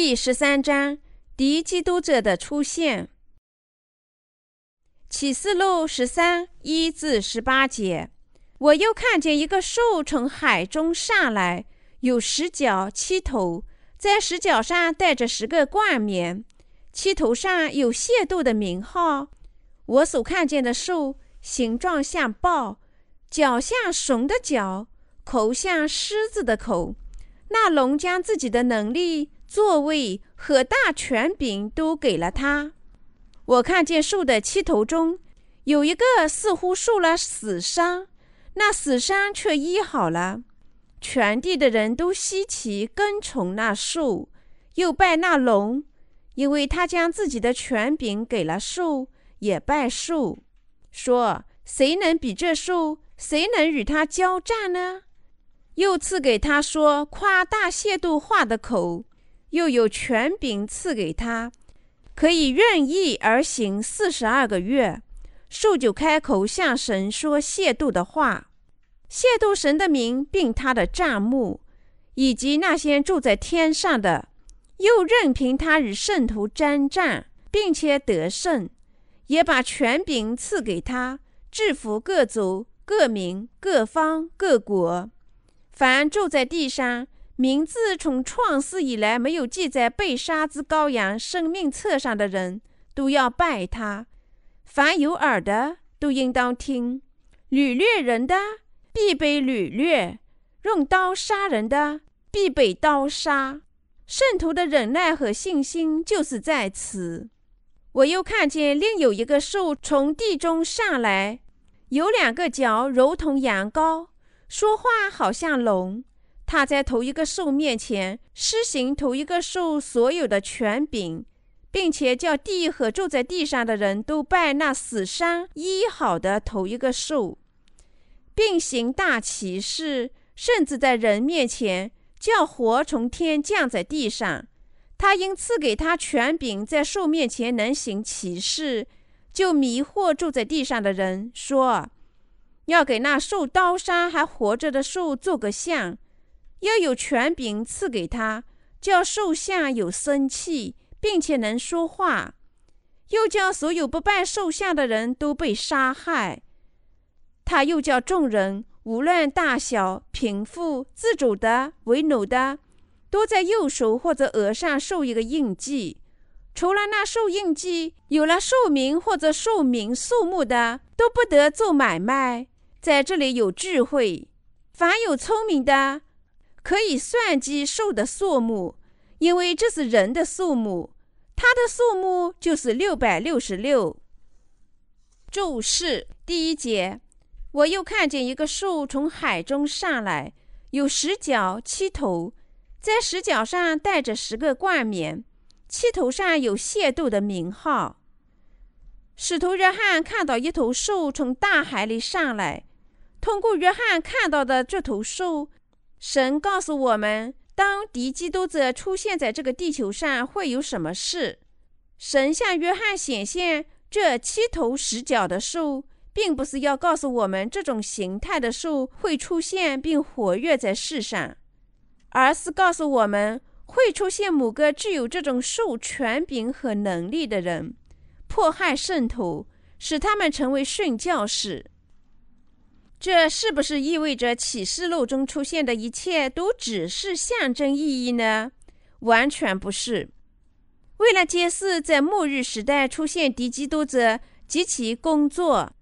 第十三章敌基督者的出现。启示录十三一至十八节，我又看见一个兽从海中上来，有十角七头，在十角上带着十个冠冕，七头上有亵渎的名号。我所看见的兽形状像豹，脚像熊的脚，口像狮子的口。那龙将自己的能力。座位和大权柄都给了他。我看见树的七头中有一个似乎受了死伤，那死伤却医好了。全地的人都稀奇，跟从那树，又拜那龙，因为他将自己的权柄给了树，也拜树，说：“谁能比这树？谁能与他交战呢？”又赐给他说夸大亵渎话的口。又有权柄赐给他，可以任意而行四十二个月。兽就开口向神说亵渎的话，亵渎神的名，并他的帐幕，以及那些住在天上的。又任凭他与圣徒征战，并且得胜，也把权柄赐给他，制服各族、各民、各方、各国，凡住在地上。名字从创世以来没有记在被杀之羔羊生命册上的人，都要拜他。凡有耳的，都应当听。掳掠人的，必被掳掠；用刀杀人的，必被刀杀。圣徒的忍耐和信心就是在此。我又看见另有一个兽从地中上来，有两个角，如同羊羔，说话好像龙。他在头一个兽面前施行头一个兽所有的权柄，并且叫地和住在地上的人都拜那死伤医好的头一个兽，并行大奇事，甚至在人面前叫火从天降在地上。他因赐给他权柄，在兽面前能行奇事，就迷惑住在地上的人，说要给那受刀伤还活着的兽做个像。要有权柄赐给他，叫兽像有生气，并且能说话；又叫所有不拜兽像的人都被杀害。他又叫众人，无论大小、贫富、自主的、为奴的，都在右手或者额上受一个印记。除了那受印记、有了寿名或者寿名数目的，都不得做买卖。在这里有智慧，凡有聪明的。可以算计兽的数目，因为这是人的数目，它的数目就是六百六十六。注释第一节，我又看见一个兽从海中上来，有十角七头，在十角上带着十个冠冕，七头上有亵渎的名号。使徒约翰看到一头兽从大海里上来，通过约翰看到的这头兽。神告诉我们，当敌基督者出现在这个地球上，会有什么事？神向约翰显现这七头十角的兽，并不是要告诉我们这种形态的兽会出现并活跃在世上，而是告诉我们会出现某个具有这种兽权柄和能力的人，迫害圣徒，使他们成为殉教士。这是不是意味着启示录中出现的一切都只是象征意义呢？完全不是。为了揭示在末日时代出现敌基督者及其工作，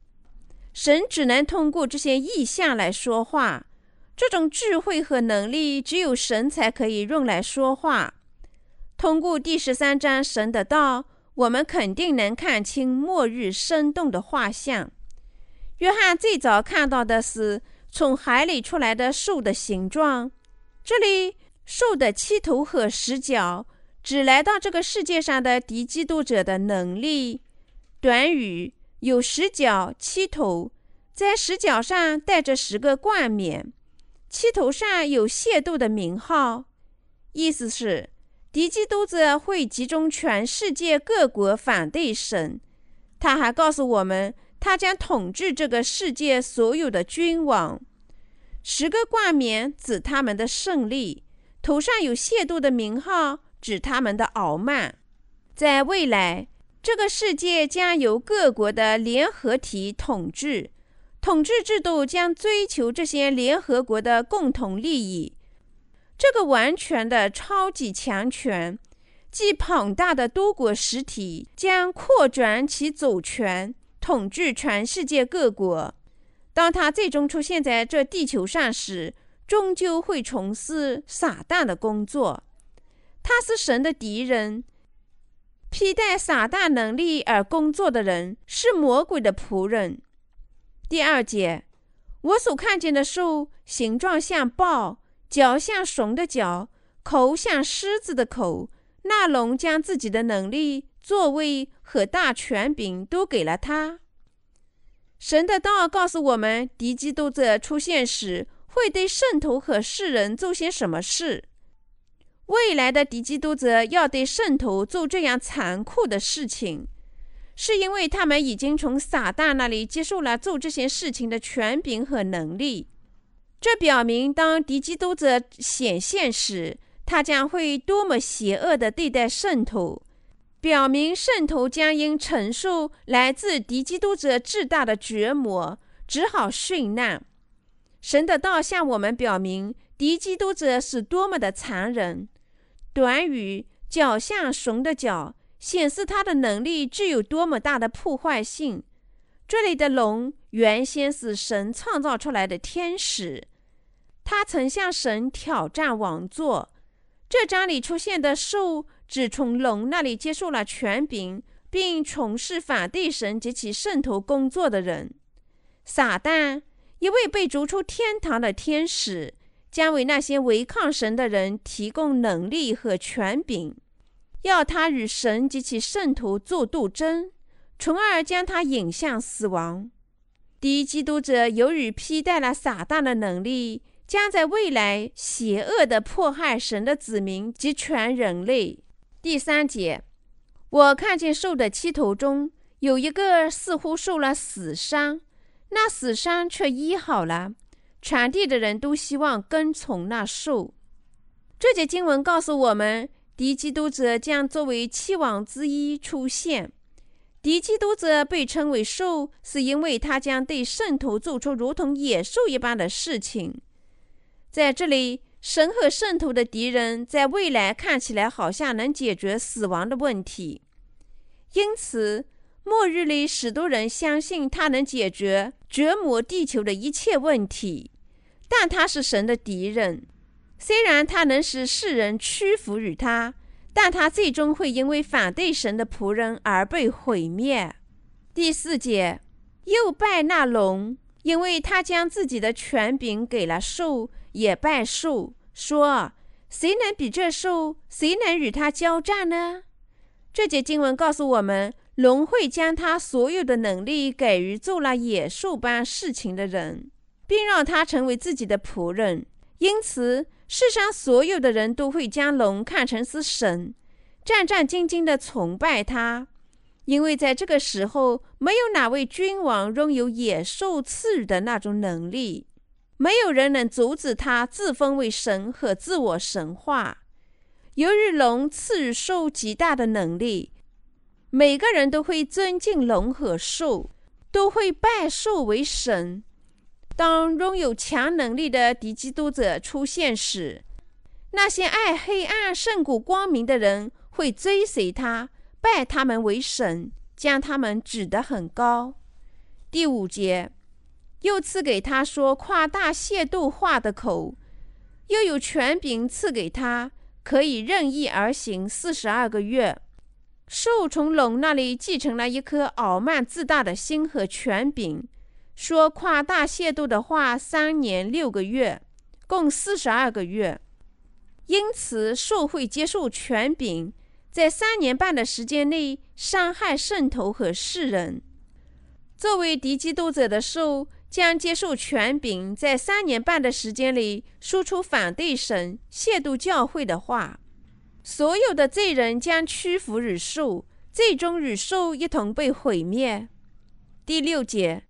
神只能通过这些意象来说话。这种智慧和能力只有神才可以用来说话。通过第十三章神的道，我们肯定能看清末日生动的画像。约翰最早看到的是从海里出来的兽的形状。这里兽的七头和十角指来到这个世界上的敌基督者的能力。短语有十角七头，在十角上带着十个冠冕，七头上有亵渎的名号。意思是敌基督者会集中全世界各国反对神。他还告诉我们。他将统治这个世界所有的君王。十个冠冕指他们的胜利，头上有亵渎的名号，指他们的傲慢。在未来，这个世界将由各国的联合体统治，统治制度将追求这些联合国的共同利益。这个完全的超级强权，既庞大的多国实体将扩展其主权，统治全世界各国。当他最终出现在这地球上时，终究会从事撒旦的工作。他是神的敌人，披戴撒旦能力而工作的人是魔鬼的仆人。第二节，我所看见的树形状像豹，脚像熊的脚，口像狮子的口。那龙将自己的能力、座位和大权柄都给了他。神的道告诉我们，敌基督者出现时。会对圣徒和世人做些什么事？未来的敌基督者要对圣徒做这样残酷的事情，是因为他们已经从撒旦那里接受了做这些事情的权柄和能力。这表明，当敌基督者显现时，他将会多么邪恶地对待圣徒，表明圣徒将因承受来自敌基督者至大的折磨，只好殉难。神的道向我们表明，敌基督者是多么的残忍。短语“脚像熊的脚”显示他的能力具有多么大的破坏性。这里的龙原先是神创造出来的天使，他曾向神挑战王座。这章里出现的兽只从龙那里接受了权柄，并从事反对神及其圣徒工作的人——撒旦。一位被逐出天堂的天使将为那些违抗神的人提供能力和权柄，要他与神及其圣徒做斗争，从而将他引向死亡。敌基督者由于披戴了撒旦的能力，将在未来邪恶地迫害神的子民及全人类。第三节，我看见兽的七头中有一个似乎受了死伤。那死伤却医好了，传递的人都希望跟从那兽。这节经文告诉我们，敌基督者将作为七王之一出现。敌基督者被称为兽，是因为他将对圣徒做出如同野兽一般的事情。在这里，神和圣徒的敌人在未来看起来好像能解决死亡的问题，因此。末日里，许多人相信他能解决折磨地球的一切问题，但他是神的敌人。虽然他能使世人屈服于他，但他最终会因为反对神的仆人而被毁灭。第四节，又拜那龙，因为他将自己的权柄给了兽，也拜兽，说：“谁能比这兽？谁能与他交战呢？”这节经文告诉我们。龙会将他所有的能力给予做了野兽般事情的人，并让他成为自己的仆人。因此，世上所有的人都会将龙看成是神，战战兢兢地崇拜他。因为在这个时候，没有哪位君王拥有野兽赐予的那种能力，没有人能阻止他自封为神和自我神话。由于龙赐予兽极大的能力。每个人都会尊敬龙和兽，都会拜兽为神。当拥有强能力的敌基督者出现时，那些爱黑暗胜过光明的人会追随他，拜他们为神，将他们指得很高。第五节，又赐给他说夸大亵渎话的口，又有权柄赐给他，可以任意而行四十二个月。兽从龙那里继承了一颗傲慢自大的心和权柄，说夸大亵渎的话，三年六个月，共四十二个月。因此，兽会接受权柄，在三年半的时间内伤害圣徒和世人。作为敌基督者的兽将接受权柄，在三年半的时间里说出反对神、亵渎教会的话。所有的罪人将屈服与兽，最终与兽一同被毁灭。第六节，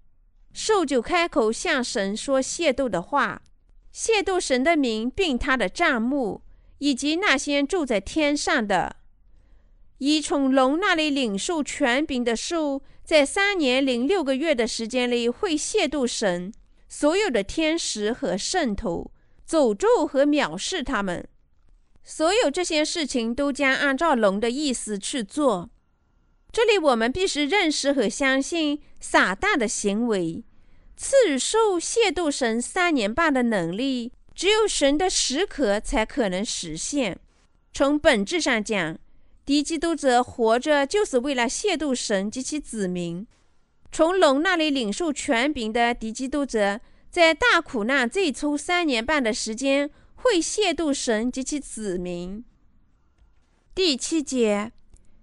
兽就开口向神说亵渎的话，亵渎神的名并他的帐幕，以及那些住在天上的。以从龙那里领受权柄的兽，在三年零六个月的时间里会亵渎神，所有的天使和圣徒，诅咒和藐视他们。所有这些事情都将按照龙的意思去做。这里我们必须认识和相信撒旦的行为。赐予受亵渎神三年半的能力，只有神的许可才可能实现。从本质上讲，敌基督者活着就是为了亵渎神及其子民。从龙那里领受权柄的敌基督者，在大苦难最初三年半的时间，会亵渎神及其子民。第七节。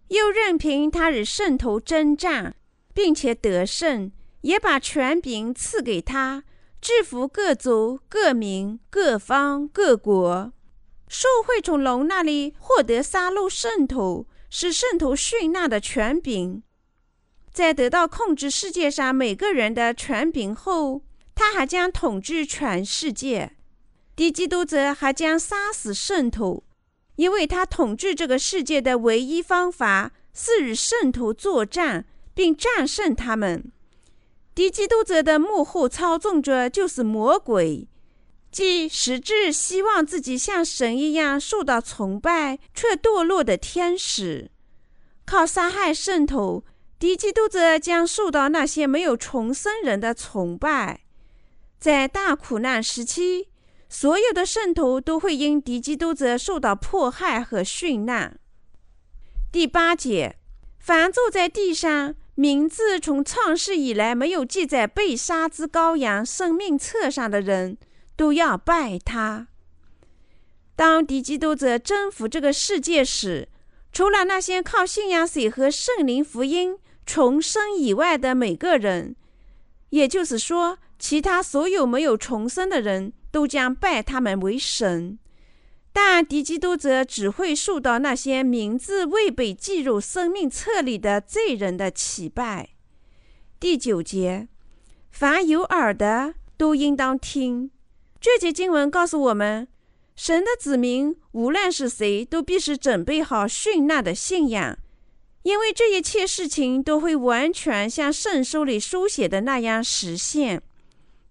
又任凭他与圣徒征战，并且得胜，也把权柄赐给他，制服各族、各民、各方、各国。受会从龙那里获得杀戮圣徒、使圣徒殉难的权柄。在得到控制世界上每个人的权柄后，他还将统治全世界。敌基督者还将杀死圣徒。因为他统治这个世界的唯一方法是与圣徒作战，并战胜他们。敌基督者的幕后操纵者就是魔鬼，即实质希望自己像神一样受到崇拜却堕落的天使。靠杀害圣徒，敌基督者将受到那些没有重生人的崇拜。在大苦难时期。所有的圣徒都会因敌基督者受到迫害和殉难。第八节，凡坐在地上，名字从创世以来没有记在被杀之羔羊生命册上的人，都要拜他。当敌基督者征服这个世界时，除了那些靠信仰水和圣灵福音重生以外的每个人，也就是说，其他所有没有重生的人。都将拜他们为神，但敌基督者只会受到那些名字未被记入生命册里的罪人的祈拜。第九节，凡有耳的都应当听。这节经文告诉我们，神的子民无论是谁，都必须准备好殉难的信仰，因为这一切事情都会完全像圣书里书写的那样实现。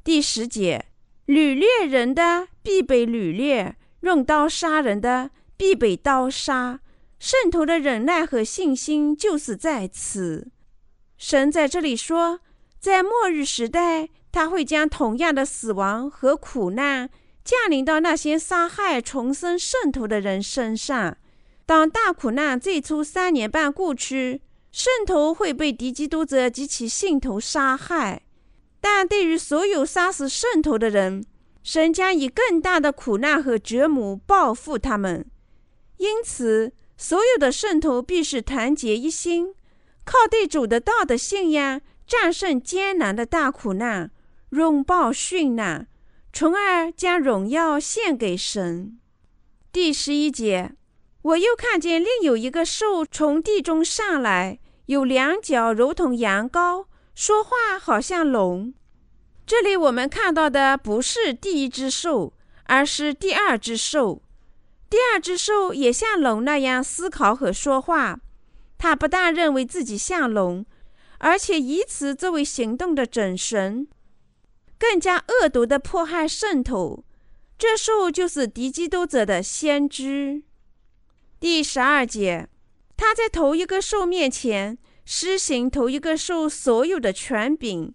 第十节。掳掠人的必被掳掠，用刀杀人的必被刀杀。圣徒的忍耐和信心就是在此。神在这里说，在末日时代，他会将同样的死亡和苦难降临到那些杀害重生圣徒的人身上。当大苦难最初三年半过去，圣徒会被敌基督者及其信徒杀害。但对于所有杀死圣徒的人，神将以更大的苦难和折磨报复他们。因此，所有的圣徒必须团结一心，靠对主的道的信仰战胜艰难的大苦难，拥抱殉难，从而将荣耀献给神。第十一节，我又看见另有一个兽从地中上来，有两脚如同羊羔。说话好像龙。这里我们看到的不是第一只兽，而是第二只兽。第二只兽也像龙那样思考和说话。它不但认为自己像龙，而且以此作为行动的准绳，更加恶毒的迫害圣徒。这兽就是敌基督者的先知。第十二节，他在头一个兽面前。施行头一个兽所有的权柄，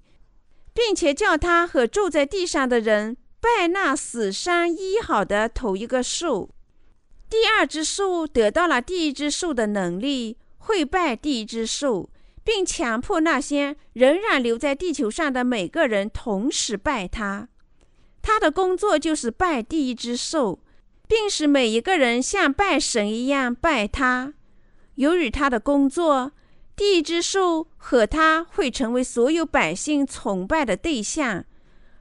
并且叫他和住在地上的人拜那死伤医好的头一个兽。第二只兽得到了第一只兽的能力，会拜第一只兽，并强迫那些仍然留在地球上的每个人同时拜他。他的工作就是拜第一只兽，并使每一个人像拜神一样拜他。由于他的工作。第一只兽和他会成为所有百姓崇拜的对象，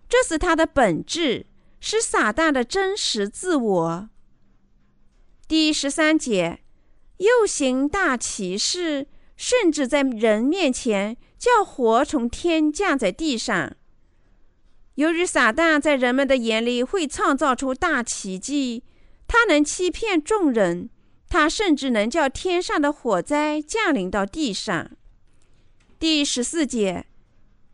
这是他的本质，是撒旦的真实自我。第十三节，又行大奇事，甚至在人面前叫火从天降在地上。由于撒旦在人们的眼里会创造出大奇迹，他能欺骗众人，他甚至能叫天上的火灾降临到地上。第十四节，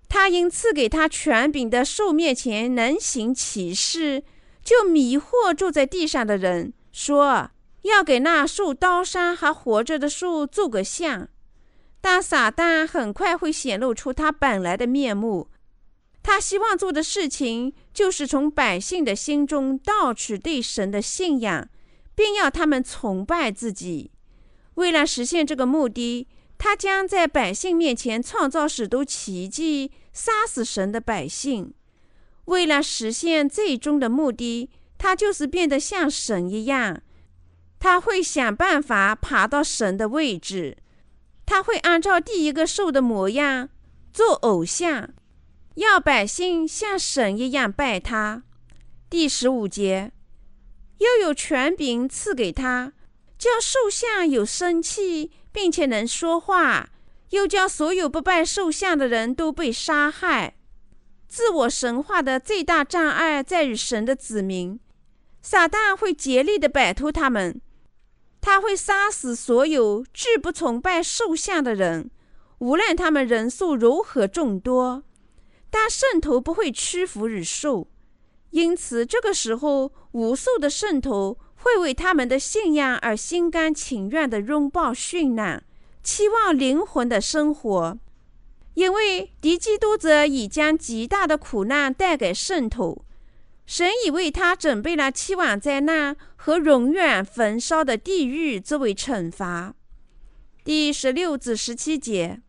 他因赐给他权柄的兽面前能行奇事，就迷惑住在地上的人，说要给那受刀伤还活着的树做个像。但撒旦很快会显露出他本来的面目。他希望做的事情，就是从百姓的心中盗取对神的信仰，并要他们崇拜自己。为了实现这个目的，他将在百姓面前创造许多奇迹，杀死神的百姓。为了实现最终的目的，他就是变得像神一样。他会想办法爬到神的位置，他会按照第一个兽的模样做偶像。要百姓像神一样拜他。第十五节，又有权柄赐给他，叫兽像有生气，并且能说话；又叫所有不拜兽像的人都被杀害。自我神化的最大障碍在于神的子民，撒旦会竭力的摆脱他们，他会杀死所有拒不崇拜兽像的人，无论他们人数如何众多。但圣徒不会屈服于兽，因此这个时候，无数的圣徒会为他们的信仰而心甘情愿地拥抱殉难，期望灵魂的生活。因为敌基督者已将极大的苦难带给圣徒，神已为他准备了期望灾难和永远焚烧的地狱作为惩罚。第十六至十七节，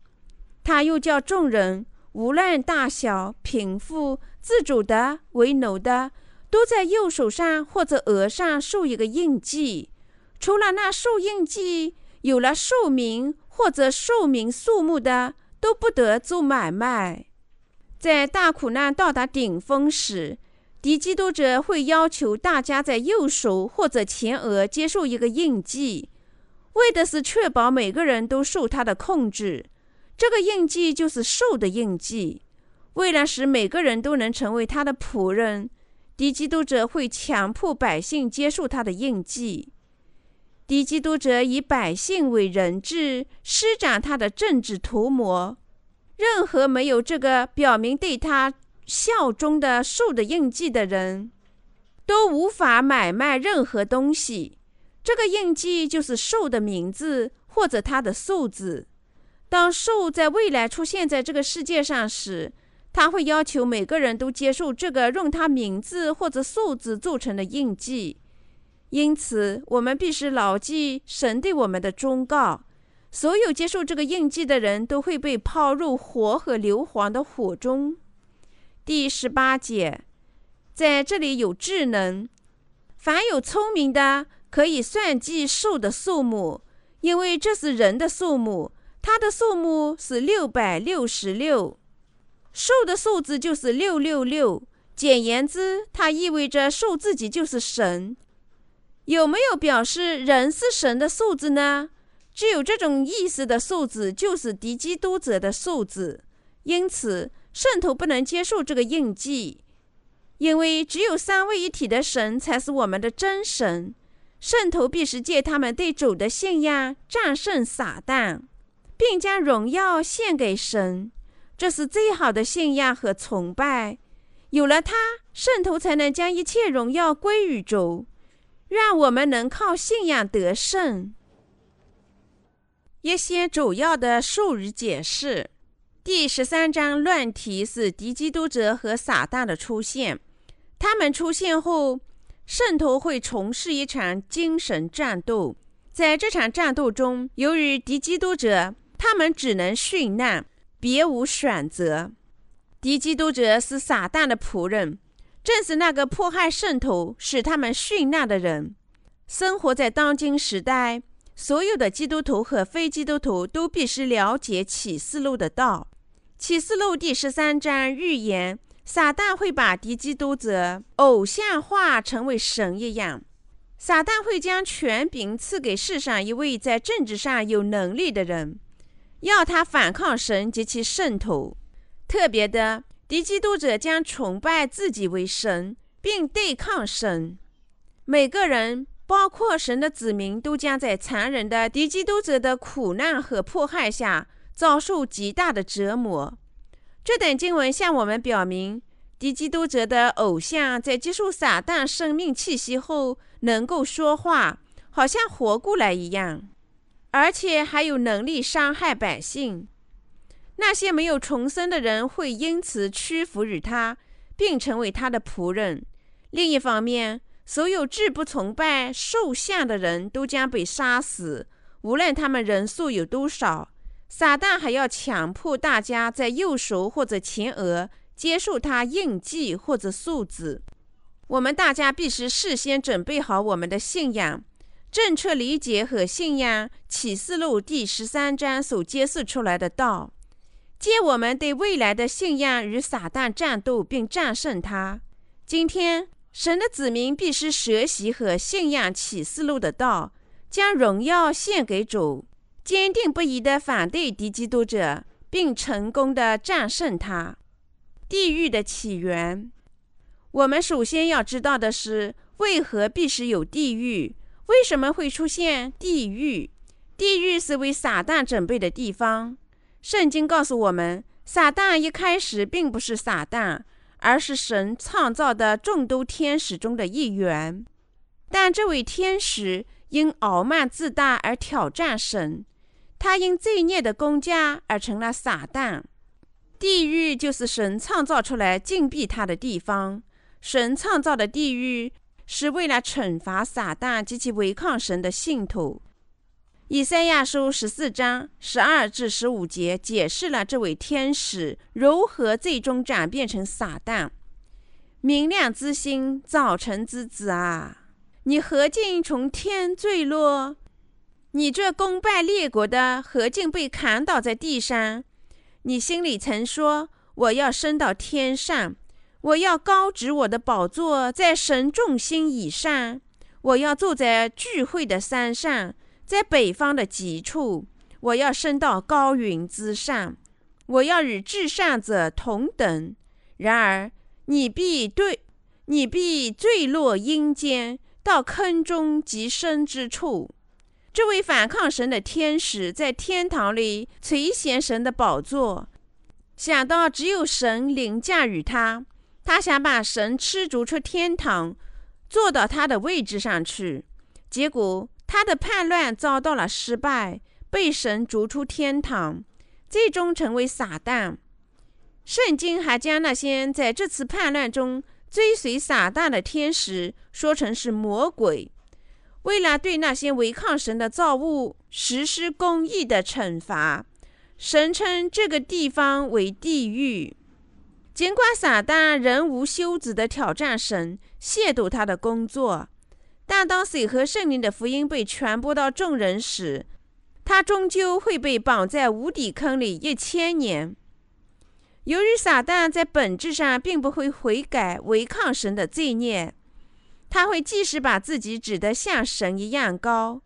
他又叫众人。无论大小、贫富、自主的、为奴的，都在右手上或者额上竖一个印记。除了那竖印记有了寿名或者寿名数目的，都不得做买卖。在大苦难到达顶峰时，敌基督者会要求大家在右手或者前额接受一个印记，为的是确保每个人都受他的控制。这个印记就是兽的印记。为了使每个人都能成为他的仆人，敌基督者会强迫百姓接受他的印记。敌基督者以百姓为人质，施展他的政治图谋。任何没有这个表明对他效忠的兽的印记的人，都无法买卖任何东西。这个印记就是兽的名字或者他的数字。当兽在未来出现在这个世界上时，他会要求每个人都接受这个用他名字或者数字做成的印记。因此，我们必须牢记神对我们的忠告：所有接受这个印记的人都会被抛入火和硫磺的火中。第十八节，在这里有智能，凡有聪明的可以算计兽的数目，因为这是人的数目。它的数目是六百六十六，兽的数字就是六六六。简言之，它意味着兽自己就是神。有没有表示人是神的数字呢？只有这种意思的数字就是敌基督者的数字。因此，圣徒不能接受这个印记，因为只有三位一体的神才是我们的真神。圣徒必须借他们对主的信仰战胜撒旦。并将荣耀献给神，这是最好的信仰和崇拜。有了它，圣徒才能将一切荣耀归于主。让我们能靠信仰得胜。一些主要的术语解释：第十三章论题是敌基督者和撒旦的出现。他们出现后，圣徒会从事一场精神战斗。在这场战斗中，由于敌基督者。他们只能殉难，别无选择。敌基督者是撒旦的仆人，正是那个迫害圣徒、使他们殉难的人。生活在当今时代，所有的基督徒和非基督徒都必须了解启示录的道。启示录第十三章预言，撒旦会把敌基督者偶像化，成为神一样。撒旦会将权柄赐给世上一位在政治上有能力的人。要他反抗神及其圣徒，特别的敌基督者将崇拜自己为神，并对抗神。每个人包括神的子民，都将在残忍的敌基督者的苦难和迫害下遭受极大的折磨。这等经文向我们表明，敌基督者的偶像在接受撒旦生命气息后，能够说话，好像活过来一样，而且还有能力伤害百姓。那些没有重生的人会因此屈服于他，并成为他的仆人。另一方面，所有志不崇拜兽像的人都将被杀死，无论他们人数有多少。撒旦还要强迫大家在右手或者前额接受他印记或者数字。我们大家必须事先准备好我们的信仰，正确理解和信仰启示录第十三章所揭示出来的道。借我们对未来的信仰与撒旦战斗，并战胜他。今天，神的子民必须学习和信仰启示录的道，将荣耀献给主，坚定不移地反对敌基督者，并成功地战胜他。地狱的起源，我们首先要知道的是，为何必须有地狱？为什么会出现地狱？地狱是为撒旦准备的地方。圣经告诉我们，撒旦一开始并不是撒旦，而是神创造的众多天使中的一员。但这位天使因傲慢自大而挑战神，他因罪孽的公家而成了撒旦。地狱就是神创造出来禁闭他的地方。神创造的地狱是为了惩罚撒旦及其违抗神的信徒。以赛亚书十四章十二至十五节解释了这位天使如何最终转变成撒旦。明亮之星，早晨之子啊，你何竟从天坠落？你这攻败列国的何竟被砍倒在地上？你心里曾说：“我要升到天上，我要高举我的宝座在神众星以上，我要坐在聚会的山上。”在北方的极处，我要升到高云之上，我要与至上者同等。然而，你必对，你必坠落阴间，到坑中极深之处。这位反抗神的天使在天堂里垂涎神的宝座，想到只有神凌驾于他，他想把神驱逐出天堂，坐到他的位置上去，结果。他的叛乱遭到了失败，被神逐出天堂，最终成为撒旦。圣经还将那些在这次叛乱中追随撒旦的天使说成是魔鬼，为了对那些违抗神的造物实施公义的惩罚，神称这个地方为地狱。尽管撒旦仍无休止地挑战神，亵渎他的工作。但当水和圣灵的福音被传播到众人时，他终究会被绑在无底坑里一千年。由于撒旦在本质上并不会悔改、违抗神的罪孽，他会即使把自己指得像神一样高，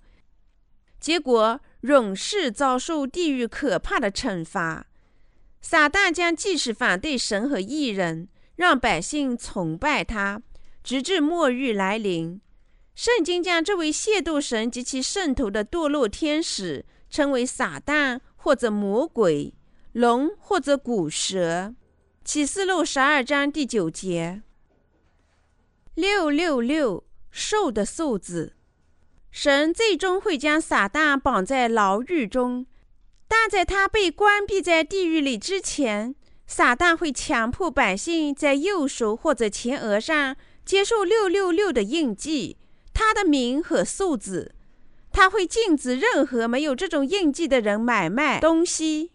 结果永世遭受地狱可怕的惩罚。撒旦将继续反对神和异人，让百姓崇拜他，直至末日来临。圣经将这位亵渎神及其圣徒的堕落天使称为撒旦或者魔鬼、龙或者古蛇。启示录十二章第九节。六六六，兽的数字。神最终会将撒旦绑在牢狱中，但在他被关闭在地狱里之前，撒旦会强迫百姓在右手或者前额上接受六六六的印记。他的名和数字，他会禁止任何没有这种印记的人买卖东西。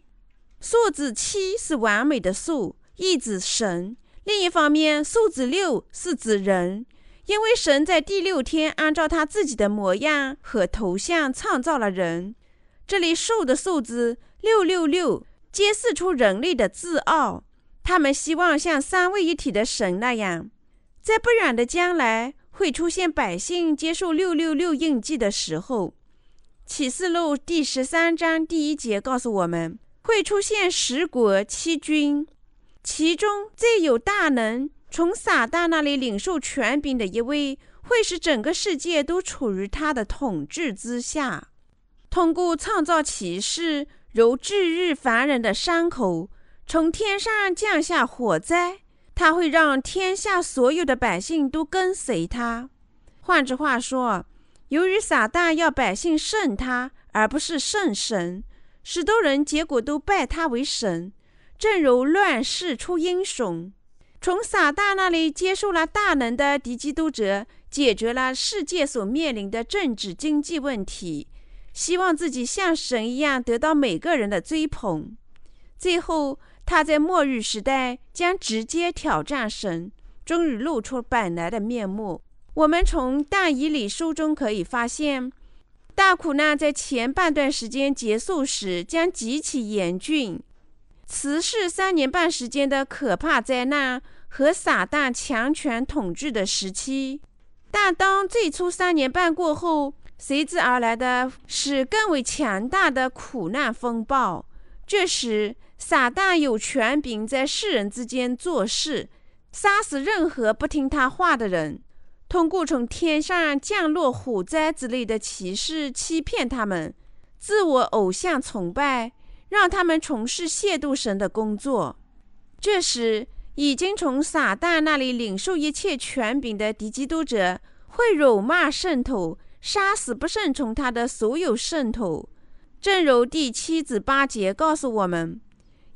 数字七是完美的数，意指神；另一方面，数字六是指人，因为神在第六天按照他自己的模样和头像创造了人。这里数的数字六六六揭示出人类的自傲，他们希望像三位一体的神那样，在不远的将来。会出现百姓接受六六六印记的时候，《启示录》第十三章第一节告诉我们，会出现十国七军，其中最有大能，从撒旦那里领受权柄的一位，会使整个世界都处于他的统治之下。通过创造启示，如治愈凡人的伤口，从天上降下火灾，他会让天下所有的百姓都跟随他。换句话说，由于撒旦要百姓胜他，而不是胜神，许多人结果都拜他为神。正如乱世出英雄，从撒旦那里接受了大能的敌基督者，解决了世界所面临的政治经济问题，希望自己像神一样得到每个人的追捧。最后，他在末日时代将直接挑战神，终于露出本来的面目。我们从但以理书中可以发现，大苦难在前半段时间结束时将极其严峻。此是三年半时间的可怕灾难和撒旦强权统治的时期。但当最初三年半过后，随之而来的是更为强大的苦难风暴。这时，撒旦有权柄在世人之间做事，杀死任何不听他话的人。通过从天上降落火灾之类的启示欺骗他们，自我偶像崇拜，让他们从事亵渎神的工作。这时，已经从撒旦那里领受一切权柄的敌基督者，会辱骂圣徒，杀死不顺从他的所有圣徒。正如第七子八节告诉我们，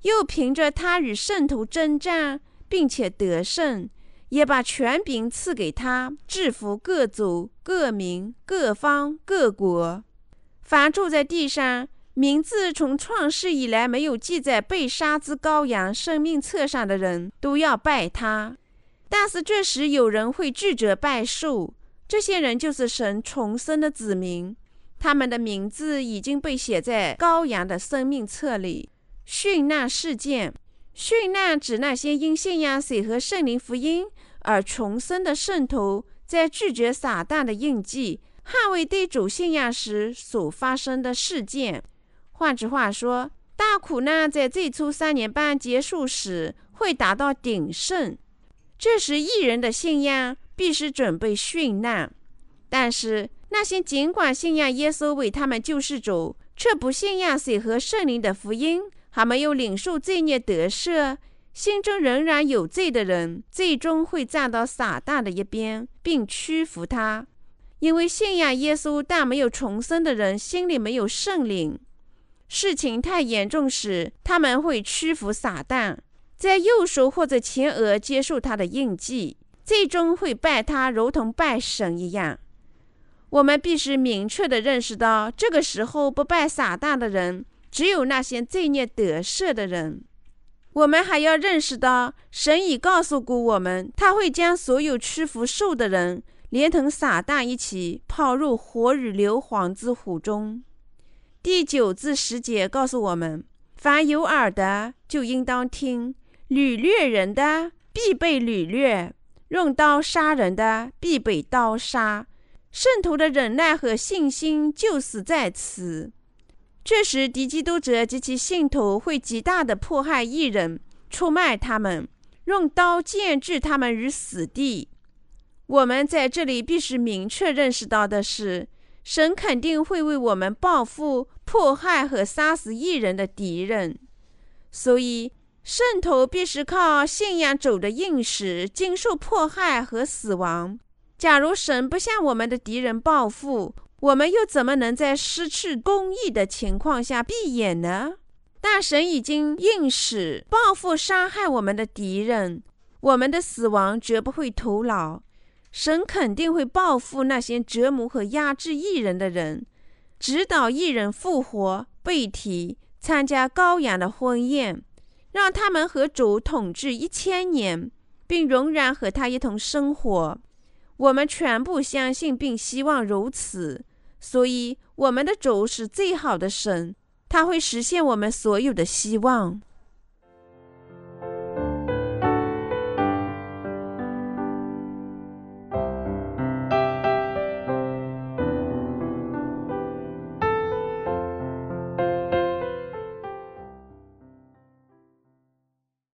又凭着他与圣徒征战，并且得胜。也把权柄赐给他，制服各族、各民、各方、各国。凡住在地上，名字从创世以来没有记在被杀之羔羊生命册上的人，都要拜他。但是这时有人会拒绝拜寿，这些人就是神重生的子民，他们的名字已经被写在羔羊的生命册里。殉难事件，殉难指那些因信仰水和圣灵福音。而重生的圣徒在拒绝撒旦的印记、捍卫对主信仰时所发生的事件。换句话说，大苦难在最初三年半结束时会达到鼎盛。这时，异人的信仰必须准备殉难。但是，那些尽管信仰耶稣为他们救世主，却不信仰水和圣灵的福音，还没有领受罪孽得赦。心中仍然有罪的人，最终会站到撒旦的一边，并屈服他。因为信仰耶稣但没有重生的人，心里没有圣灵。事情太严重时，他们会屈服撒旦，在右手或者前额接受他的印记，最终会拜他，如同拜神一样。我们必须明确地认识到，这个时候不拜撒旦的人，只有那些罪孽得赦的人。我们还要认识到，神已告诉过我们，他会将所有屈服受的人，连同撒旦一起抛入火与硫磺之火中。第九至十节告诉我们：凡有耳的，就应当听；屡掠人的，必被屡掠；用刀杀人的，必被刀杀。圣徒的忍耐和信心，就死在此。这时，敌基督者及其信徒会极大的迫害异人，出卖他们，用刀剑置他们于死地。我们在这里必须明确认识到的是，神肯定会为我们报复迫害和杀死异人的敌人。所以，圣徒必须靠信仰走的应使，经受迫害和死亡。假如神不向我们的敌人报复，我们又怎么能在失去公义的情况下闭眼呢？但神已经应使报复伤害我们的敌人，我们的死亡绝不会徒劳。神肯定会报复那些折磨和压制异人的人，指导异人复活、被提、参加羔羊的婚宴，让他们和主统治一千年，并仍然和他一同生活。我们全部相信并希望如此，所以我们的主是最好的神，他会实现我们所有的希望。